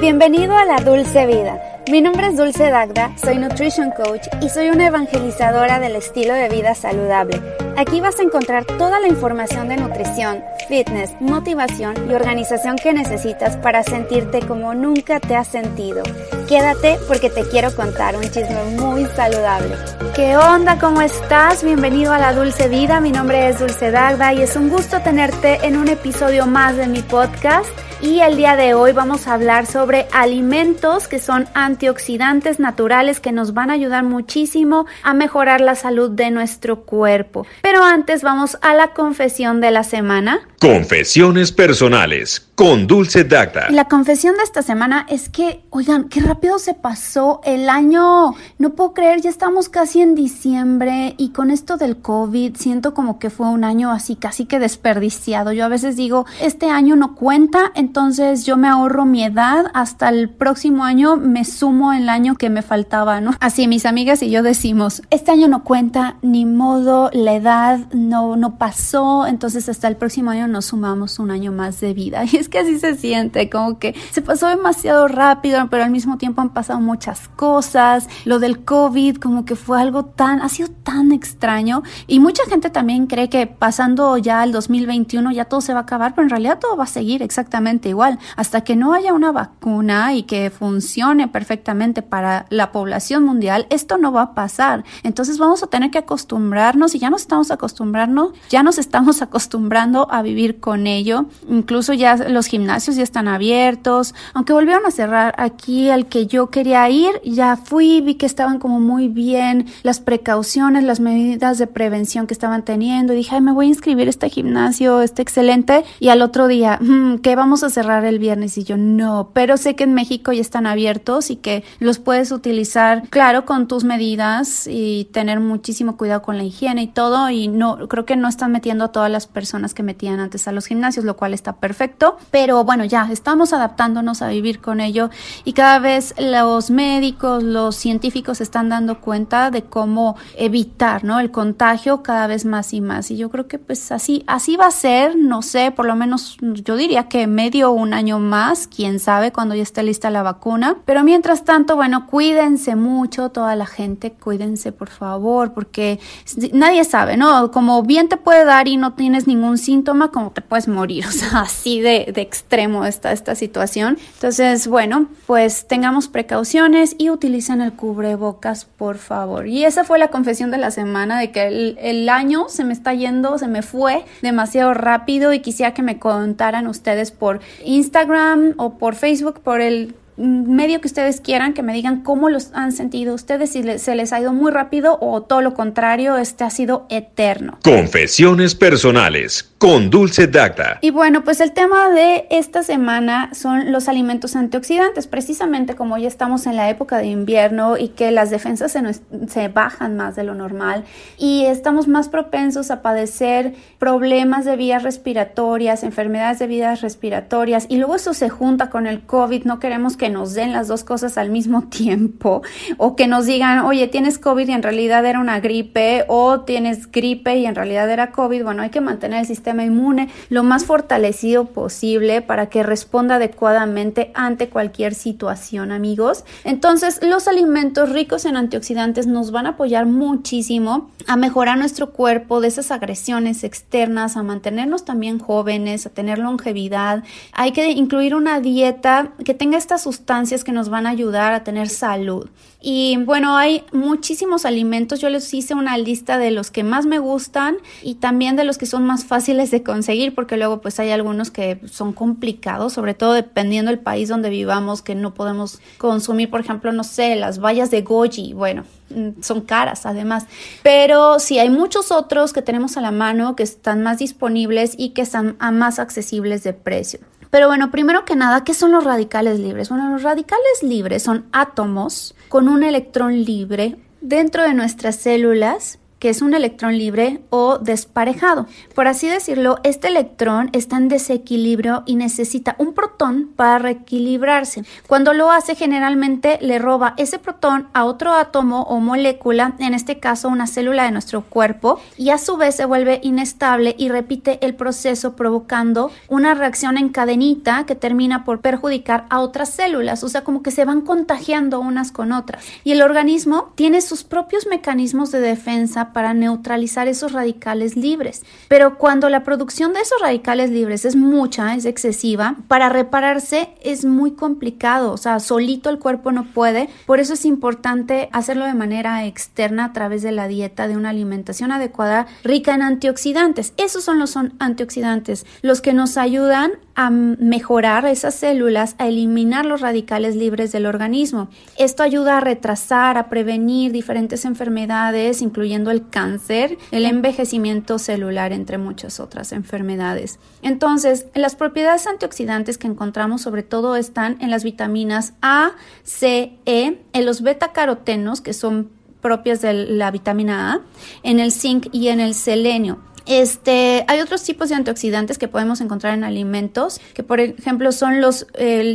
Bienvenido a la Dulce Vida. Mi nombre es Dulce Dagda, soy Nutrition Coach y soy una evangelizadora del estilo de vida saludable. Aquí vas a encontrar toda la información de nutrición, fitness, motivación y organización que necesitas para sentirte como nunca te has sentido. Quédate porque te quiero contar un chisme muy saludable. ¿Qué onda? ¿Cómo estás? Bienvenido a la Dulce Vida. Mi nombre es Dulce Dagda y es un gusto tenerte en un episodio más de mi podcast y el día de hoy vamos a hablar sobre alimentos que son antioxidantes naturales que nos van a ayudar muchísimo a mejorar la salud de nuestro cuerpo. Pero antes vamos a la confesión de la semana. Confesiones personales con Dulce Dacta. La confesión de esta semana es que, oigan, qué rápido se pasó el año. No puedo creer, ya estamos casi en diciembre y con esto del COVID siento como que fue un año así casi que desperdiciado. Yo a veces digo, este año no cuenta, entonces yo me ahorro mi edad, hasta el próximo año me sumo el año que me faltaba, ¿no? Así mis amigas y yo decimos, este año no cuenta, ni modo, la edad no, no pasó, entonces hasta el próximo año nos sumamos un año más de vida. que así se siente, como que se pasó demasiado rápido, pero al mismo tiempo han pasado muchas cosas. Lo del COVID como que fue algo tan, ha sido tan extraño. Y mucha gente también cree que pasando ya el 2021 ya todo se va a acabar, pero en realidad todo va a seguir exactamente igual. Hasta que no haya una vacuna y que funcione perfectamente para la población mundial, esto no va a pasar. Entonces vamos a tener que acostumbrarnos y ya nos estamos acostumbrando, ya nos estamos acostumbrando a vivir con ello. Incluso ya los gimnasios ya están abiertos, aunque volvieron a cerrar aquí al que yo quería ir, ya fui, vi que estaban como muy bien las precauciones, las medidas de prevención que estaban teniendo, y dije, ay, me voy a inscribir este gimnasio, está excelente, y al otro día, mm, que vamos a cerrar el viernes, y yo, no, pero sé que en México ya están abiertos y que los puedes utilizar, claro, con tus medidas y tener muchísimo cuidado con la higiene y todo, y no, creo que no están metiendo a todas las personas que metían antes a los gimnasios, lo cual está perfecto, pero bueno, ya estamos adaptándonos a vivir con ello y cada vez los médicos, los científicos están dando cuenta de cómo evitar, ¿no? El contagio cada vez más y más. Y yo creo que pues así, así va a ser, no sé, por lo menos yo diría que medio un año más, quién sabe cuando ya esté lista la vacuna. Pero mientras tanto, bueno, cuídense mucho, toda la gente, cuídense por favor, porque nadie sabe, ¿no? Como bien te puede dar y no tienes ningún síntoma, como te puedes morir, o sea, así de extremo está esta situación. Entonces, bueno, pues tengamos precauciones y utilicen el cubrebocas, por favor. Y esa fue la confesión de la semana, de que el, el año se me está yendo, se me fue demasiado rápido y quisiera que me contaran ustedes por Instagram o por Facebook, por el medio que ustedes quieran, que me digan cómo los han sentido ustedes, si se les ha ido muy rápido o todo lo contrario, este ha sido eterno. Confesiones personales con Dulce Dacta. Y bueno, pues el tema de esta semana son los alimentos antioxidantes, precisamente como ya estamos en la época de invierno y que las defensas se, se bajan más de lo normal y estamos más propensos a padecer problemas de vías respiratorias, enfermedades de vías respiratorias y luego eso se junta con el COVID, no queremos que nos den las dos cosas al mismo tiempo o que nos digan, oye, tienes COVID y en realidad era una gripe o tienes gripe y en realidad era COVID. Bueno, hay que mantener el sistema inmune lo más fortalecido posible para que responda adecuadamente ante cualquier situación, amigos. Entonces, los alimentos ricos en antioxidantes nos van a apoyar muchísimo a mejorar nuestro cuerpo de esas agresiones externas, a mantenernos también jóvenes, a tener longevidad. Hay que incluir una dieta que tenga estas sustancias que nos van a ayudar a tener salud. Y bueno, hay muchísimos alimentos. Yo les hice una lista de los que más me gustan y también de los que son más fáciles de conseguir, porque luego pues hay algunos que son complicados, sobre todo dependiendo del país donde vivamos, que no podemos consumir, por ejemplo, no sé, las bayas de goji. Bueno, mm, son caras además. Pero sí, hay muchos otros que tenemos a la mano que están más disponibles y que están a más accesibles de precio. Pero bueno, primero que nada, ¿qué son los radicales libres? Bueno, los radicales libres son átomos con un electrón libre dentro de nuestras células que es un electrón libre o desparejado. Por así decirlo, este electrón está en desequilibrio y necesita un protón para reequilibrarse. Cuando lo hace, generalmente le roba ese protón a otro átomo o molécula, en este caso una célula de nuestro cuerpo, y a su vez se vuelve inestable y repite el proceso provocando una reacción en cadenita que termina por perjudicar a otras células, o sea, como que se van contagiando unas con otras. Y el organismo tiene sus propios mecanismos de defensa para neutralizar esos radicales libres. Pero cuando la producción de esos radicales libres es mucha, es excesiva, para repararse es muy complicado, o sea, solito el cuerpo no puede. Por eso es importante hacerlo de manera externa a través de la dieta, de una alimentación adecuada, rica en antioxidantes. Esos son los antioxidantes, los que nos ayudan a mejorar esas células, a eliminar los radicales libres del organismo. Esto ayuda a retrasar, a prevenir diferentes enfermedades, incluyendo el cáncer, el envejecimiento celular, entre muchas otras enfermedades. Entonces, las propiedades antioxidantes que encontramos sobre todo están en las vitaminas A, C, E, en los betacarotenos, que son propias de la vitamina A, en el zinc y en el selenio. Este, hay otros tipos de antioxidantes que podemos encontrar en alimentos, que por ejemplo son los,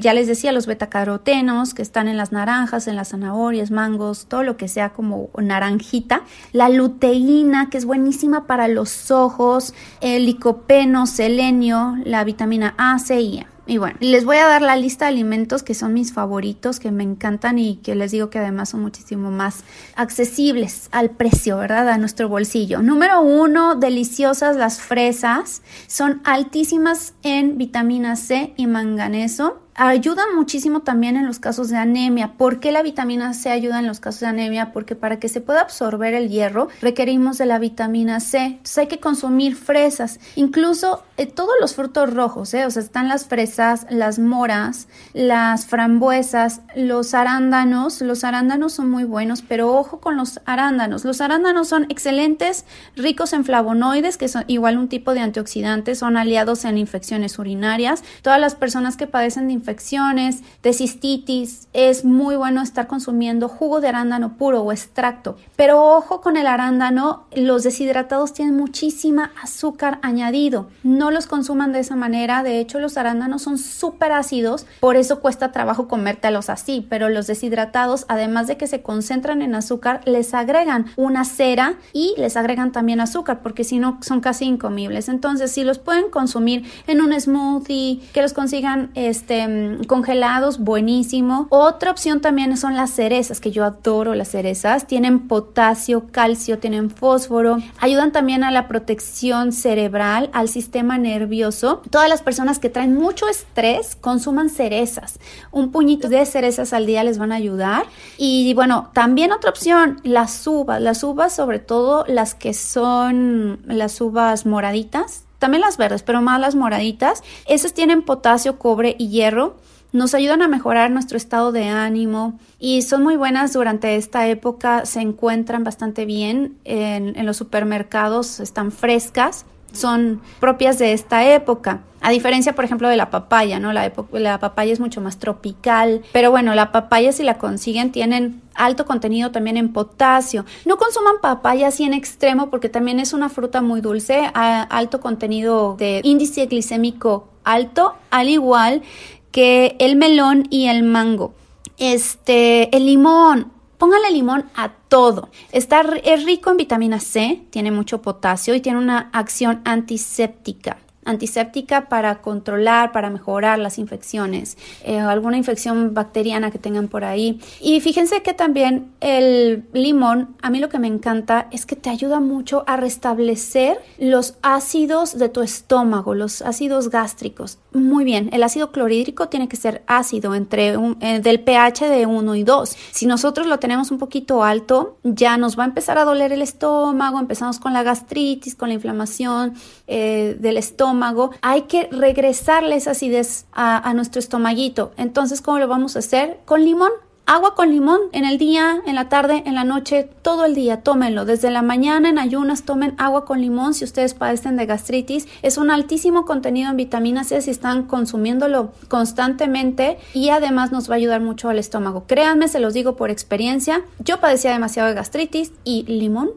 ya les decía, los betacarotenos que están en las naranjas, en las zanahorias, mangos, todo lo que sea como naranjita. La luteína, que es buenísima para los ojos, el licopeno, selenio, la vitamina A, C y E. Y bueno, les voy a dar la lista de alimentos que son mis favoritos, que me encantan y que les digo que además son muchísimo más accesibles al precio, ¿verdad? A nuestro bolsillo. Número uno, deliciosas las fresas. Son altísimas en vitamina C y manganeso ayuda muchísimo también en los casos de anemia. ¿Por qué la vitamina C ayuda en los casos de anemia? Porque para que se pueda absorber el hierro requerimos de la vitamina C. Entonces hay que consumir fresas, incluso eh, todos los frutos rojos, ¿eh? o sea, están las fresas, las moras, las frambuesas, los arándanos. Los arándanos son muy buenos, pero ojo con los arándanos. Los arándanos son excelentes, ricos en flavonoides, que son igual un tipo de antioxidantes, son aliados en infecciones urinarias. Todas las personas que padecen de infecciones, de cistitis, es muy bueno estar consumiendo jugo de arándano puro o extracto. Pero ojo con el arándano, los deshidratados tienen muchísima azúcar añadido. No los consuman de esa manera, de hecho los arándanos son súper ácidos, por eso cuesta trabajo comértelos así, pero los deshidratados, además de que se concentran en azúcar, les agregan una cera y les agregan también azúcar, porque si no son casi incomibles. Entonces, si los pueden consumir en un smoothie, que los consigan este Em, congelados, buenísimo. Otra opción también son las cerezas, que yo adoro las cerezas. Tienen potasio, calcio, tienen fósforo. Ayudan también a la protección cerebral, al sistema nervioso. Todas las personas que traen mucho estrés consuman cerezas. Un puñito de cerezas al día les van a ayudar. Y bueno, también otra opción, las uvas. Las uvas, sobre todo las que son las uvas moraditas también las verdes, pero más las moraditas. Esas tienen potasio, cobre y hierro. Nos ayudan a mejorar nuestro estado de ánimo y son muy buenas durante esta época. Se encuentran bastante bien en, en los supermercados, están frescas son propias de esta época. A diferencia, por ejemplo, de la papaya, ¿no? La, la, papaya es mucho más tropical. Pero bueno, la papaya, si la consiguen, tienen alto contenido también en potasio. No consuman papaya así en extremo porque también es una fruta muy dulce, alto contenido de índice glicémico alto, al igual que el melón y el mango. Este, el limón, Póngale limón a todo. Está, es rico en vitamina C, tiene mucho potasio y tiene una acción antiséptica antiséptica para controlar, para mejorar las infecciones, eh, alguna infección bacteriana que tengan por ahí. Y fíjense que también el limón, a mí lo que me encanta es que te ayuda mucho a restablecer los ácidos de tu estómago, los ácidos gástricos. Muy bien, el ácido clorhídrico tiene que ser ácido entre un, eh, del pH de 1 y 2. Si nosotros lo tenemos un poquito alto, ya nos va a empezar a doler el estómago, empezamos con la gastritis, con la inflamación eh, del estómago hay que regresarle esa acidez a, nuestro estomaguito. Entonces, ¿cómo lo vamos a hacer? Con limón. Agua con limón en el día, en la tarde, en la noche, todo el día, tómenlo. Desde la mañana en ayunas tomen agua con limón si ustedes padecen de gastritis. Es un altísimo contenido en vitamina C si están consumiéndolo constantemente y además nos va a ayudar mucho al estómago. Créanme, se los digo por experiencia. Yo padecía demasiado de gastritis y limón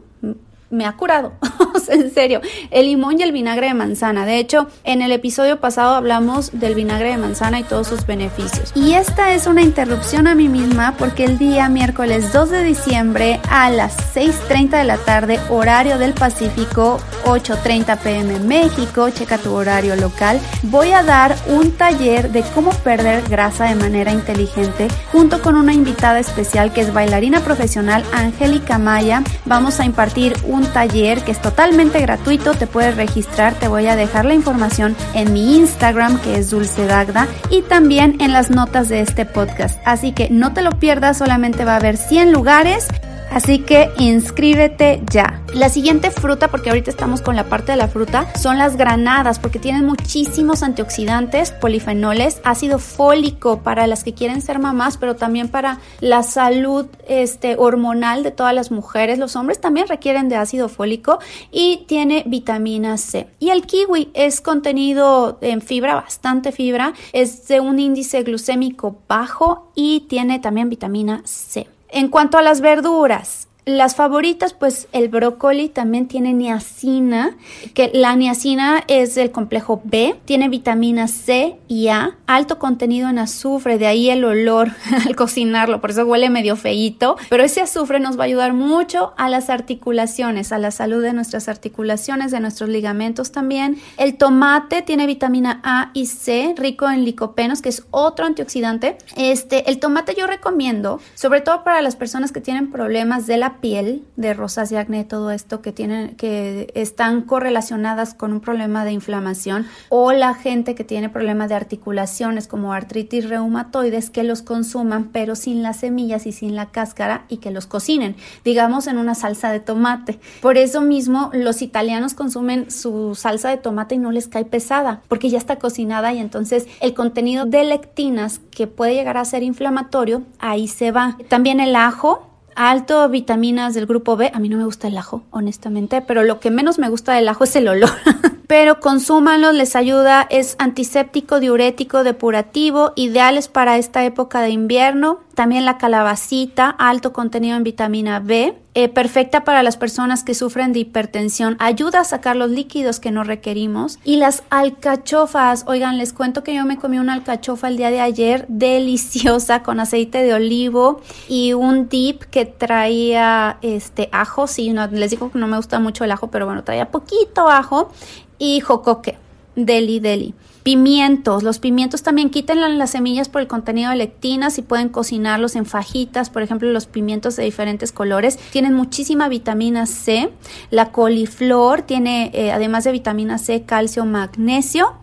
me ha curado. en serio, el limón y el vinagre de manzana. De hecho, en el episodio pasado hablamos del vinagre de manzana y todos sus beneficios. Y esta es una interrupción a mí misma porque el día miércoles 2 de diciembre a las 6.30 de la tarde, horario del Pacífico, 8.30 pm México, checa tu horario local, voy a dar un taller de cómo perder grasa de manera inteligente junto con una invitada especial que es bailarina profesional Angélica Maya. Vamos a impartir un taller que es totalmente gratuito, te puedes registrar, te voy a dejar la información en mi Instagram que es Dulce Dagda y también en las notas de este podcast. Así que no te lo pierdas, solamente va a haber 100 lugares Así que inscríbete ya. La siguiente fruta, porque ahorita estamos con la parte de la fruta, son las granadas, porque tienen muchísimos antioxidantes, polifenoles, ácido fólico para las que quieren ser mamás, pero también para la salud este, hormonal de todas las mujeres. Los hombres también requieren de ácido fólico y tiene vitamina C. Y el kiwi es contenido en fibra, bastante fibra, es de un índice glucémico bajo y tiene también vitamina C. En cuanto a las verduras, las favoritas, pues el brócoli también tiene niacina, que la niacina es del complejo B, tiene vitamina C y A, alto contenido en azufre, de ahí el olor al cocinarlo, por eso huele medio feíto, pero ese azufre nos va a ayudar mucho a las articulaciones, a la salud de nuestras articulaciones, de nuestros ligamentos también. El tomate tiene vitamina A y C, rico en licopenos, que es otro antioxidante. Este, el tomate yo recomiendo, sobre todo para las personas que tienen problemas de la piel, de rosas y acné, todo esto que tienen, que están correlacionadas con un problema de inflamación, o la gente que tiene problemas de articulaciones como artritis reumatoides, que los consuman, pero sin las semillas y sin la cáscara y que los cocinen, digamos en una salsa de tomate. Por eso mismo los italianos consumen su salsa de tomate y no les cae pesada, porque ya está cocinada y entonces el contenido de lectinas que puede llegar a ser inflamatorio, ahí se va. También el ajo alto vitaminas del grupo B. A mí no me gusta el ajo, honestamente, pero lo que menos me gusta del ajo es el olor. pero consúmanlo, les ayuda, es antiséptico, diurético, depurativo, ideales para esta época de invierno. También la calabacita, alto contenido en vitamina B, eh, perfecta para las personas que sufren de hipertensión, ayuda a sacar los líquidos que no requerimos. Y las alcachofas, oigan, les cuento que yo me comí una alcachofa el día de ayer, deliciosa, con aceite de olivo y un dip que traía este ajo, sí, no, les digo que no me gusta mucho el ajo, pero bueno, traía poquito ajo y jocoque, deli deli. Pimientos. Los pimientos también quiten las semillas por el contenido de lectinas y pueden cocinarlos en fajitas. Por ejemplo, los pimientos de diferentes colores tienen muchísima vitamina C. La coliflor tiene, eh, además de vitamina C, calcio, magnesio.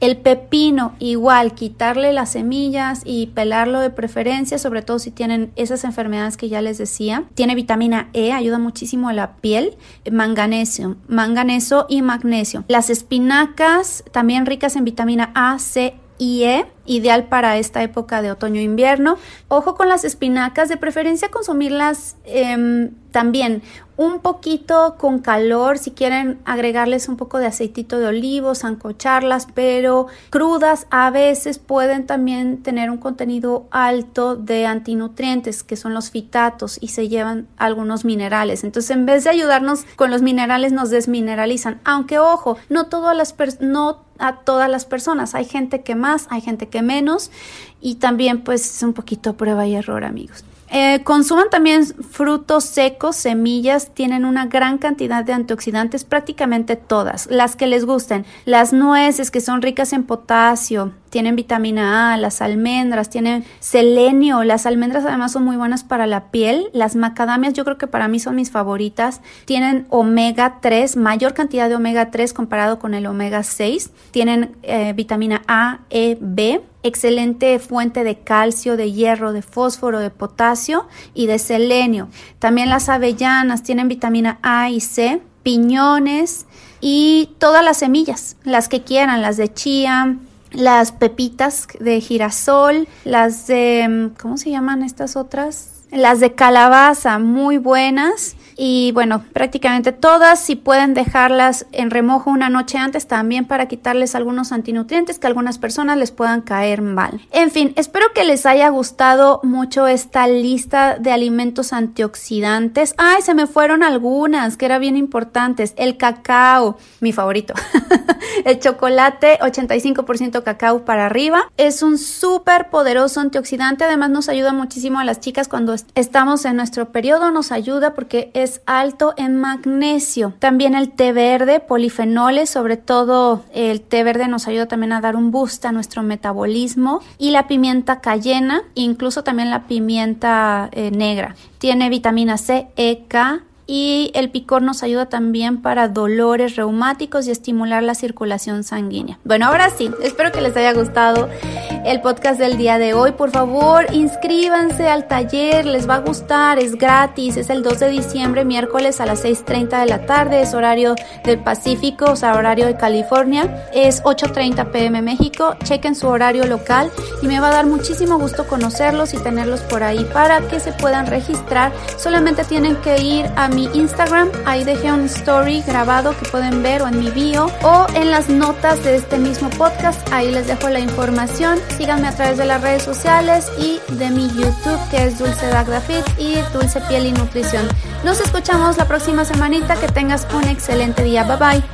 El pepino, igual, quitarle las semillas y pelarlo de preferencia, sobre todo si tienen esas enfermedades que ya les decía. Tiene vitamina E, ayuda muchísimo a la piel. Manganesio, manganeso y magnesio. Las espinacas, también ricas en vitamina A, C y E, ideal para esta época de otoño-invierno. Ojo con las espinacas, de preferencia consumirlas em, también un poquito con calor, si quieren agregarles un poco de aceitito de olivo, zancocharlas, pero crudas a veces pueden también tener un contenido alto de antinutrientes, que son los fitatos, y se llevan algunos minerales. Entonces, en vez de ayudarnos con los minerales, nos desmineralizan. Aunque, ojo, no todas las no a todas las personas. Hay gente que más, hay gente que menos y también pues es un poquito prueba y error amigos. Eh, consuman también frutos secos, semillas, tienen una gran cantidad de antioxidantes, prácticamente todas, las que les gusten. Las nueces que son ricas en potasio, tienen vitamina A, las almendras, tienen selenio, las almendras además son muy buenas para la piel, las macadamias yo creo que para mí son mis favoritas, tienen omega 3, mayor cantidad de omega 3 comparado con el omega 6, tienen eh, vitamina A, E, B, excelente fuente de calcio, de hierro, de fósforo, de potasio y de selenio. También las avellanas tienen vitamina A y C, piñones y todas las semillas, las que quieran, las de chía, las pepitas de girasol, las de, ¿cómo se llaman estas otras? Las de calabaza, muy buenas. Y bueno, prácticamente todas, si pueden dejarlas en remojo una noche antes, también para quitarles algunos antinutrientes que a algunas personas les puedan caer mal. En fin, espero que les haya gustado mucho esta lista de alimentos antioxidantes. Ay, se me fueron algunas que eran bien importantes. El cacao, mi favorito. el chocolate, 85% cacao para arriba. Es un súper poderoso antioxidante. Además, nos ayuda muchísimo a las chicas cuando estamos en nuestro periodo. Nos ayuda porque es alto en magnesio. También el té verde, polifenoles, sobre todo el té verde nos ayuda también a dar un boost a nuestro metabolismo. Y la pimienta cayena, incluso también la pimienta eh, negra. Tiene vitamina C, E, K, y el picor nos ayuda también para dolores reumáticos y estimular la circulación sanguínea. Bueno, ahora sí, espero que les haya gustado el podcast del día de hoy. Por favor, inscríbanse al taller, les va a gustar, es gratis, es el 2 de diciembre, miércoles a las 6.30 de la tarde, es horario del Pacífico, o sea, horario de California, es 8.30 pm México, chequen su horario local y me va a dar muchísimo gusto conocerlos y tenerlos por ahí para que se puedan registrar. Solamente tienen que ir a mi Instagram, ahí dejé un story grabado que pueden ver o en mi bio o en las notas de este mismo podcast, ahí les dejo la información. Síganme a través de las redes sociales y de mi YouTube que es Dulce Dagda Fit y Dulce Piel y Nutrición. Nos escuchamos la próxima semanita, que tengas un excelente día, bye bye.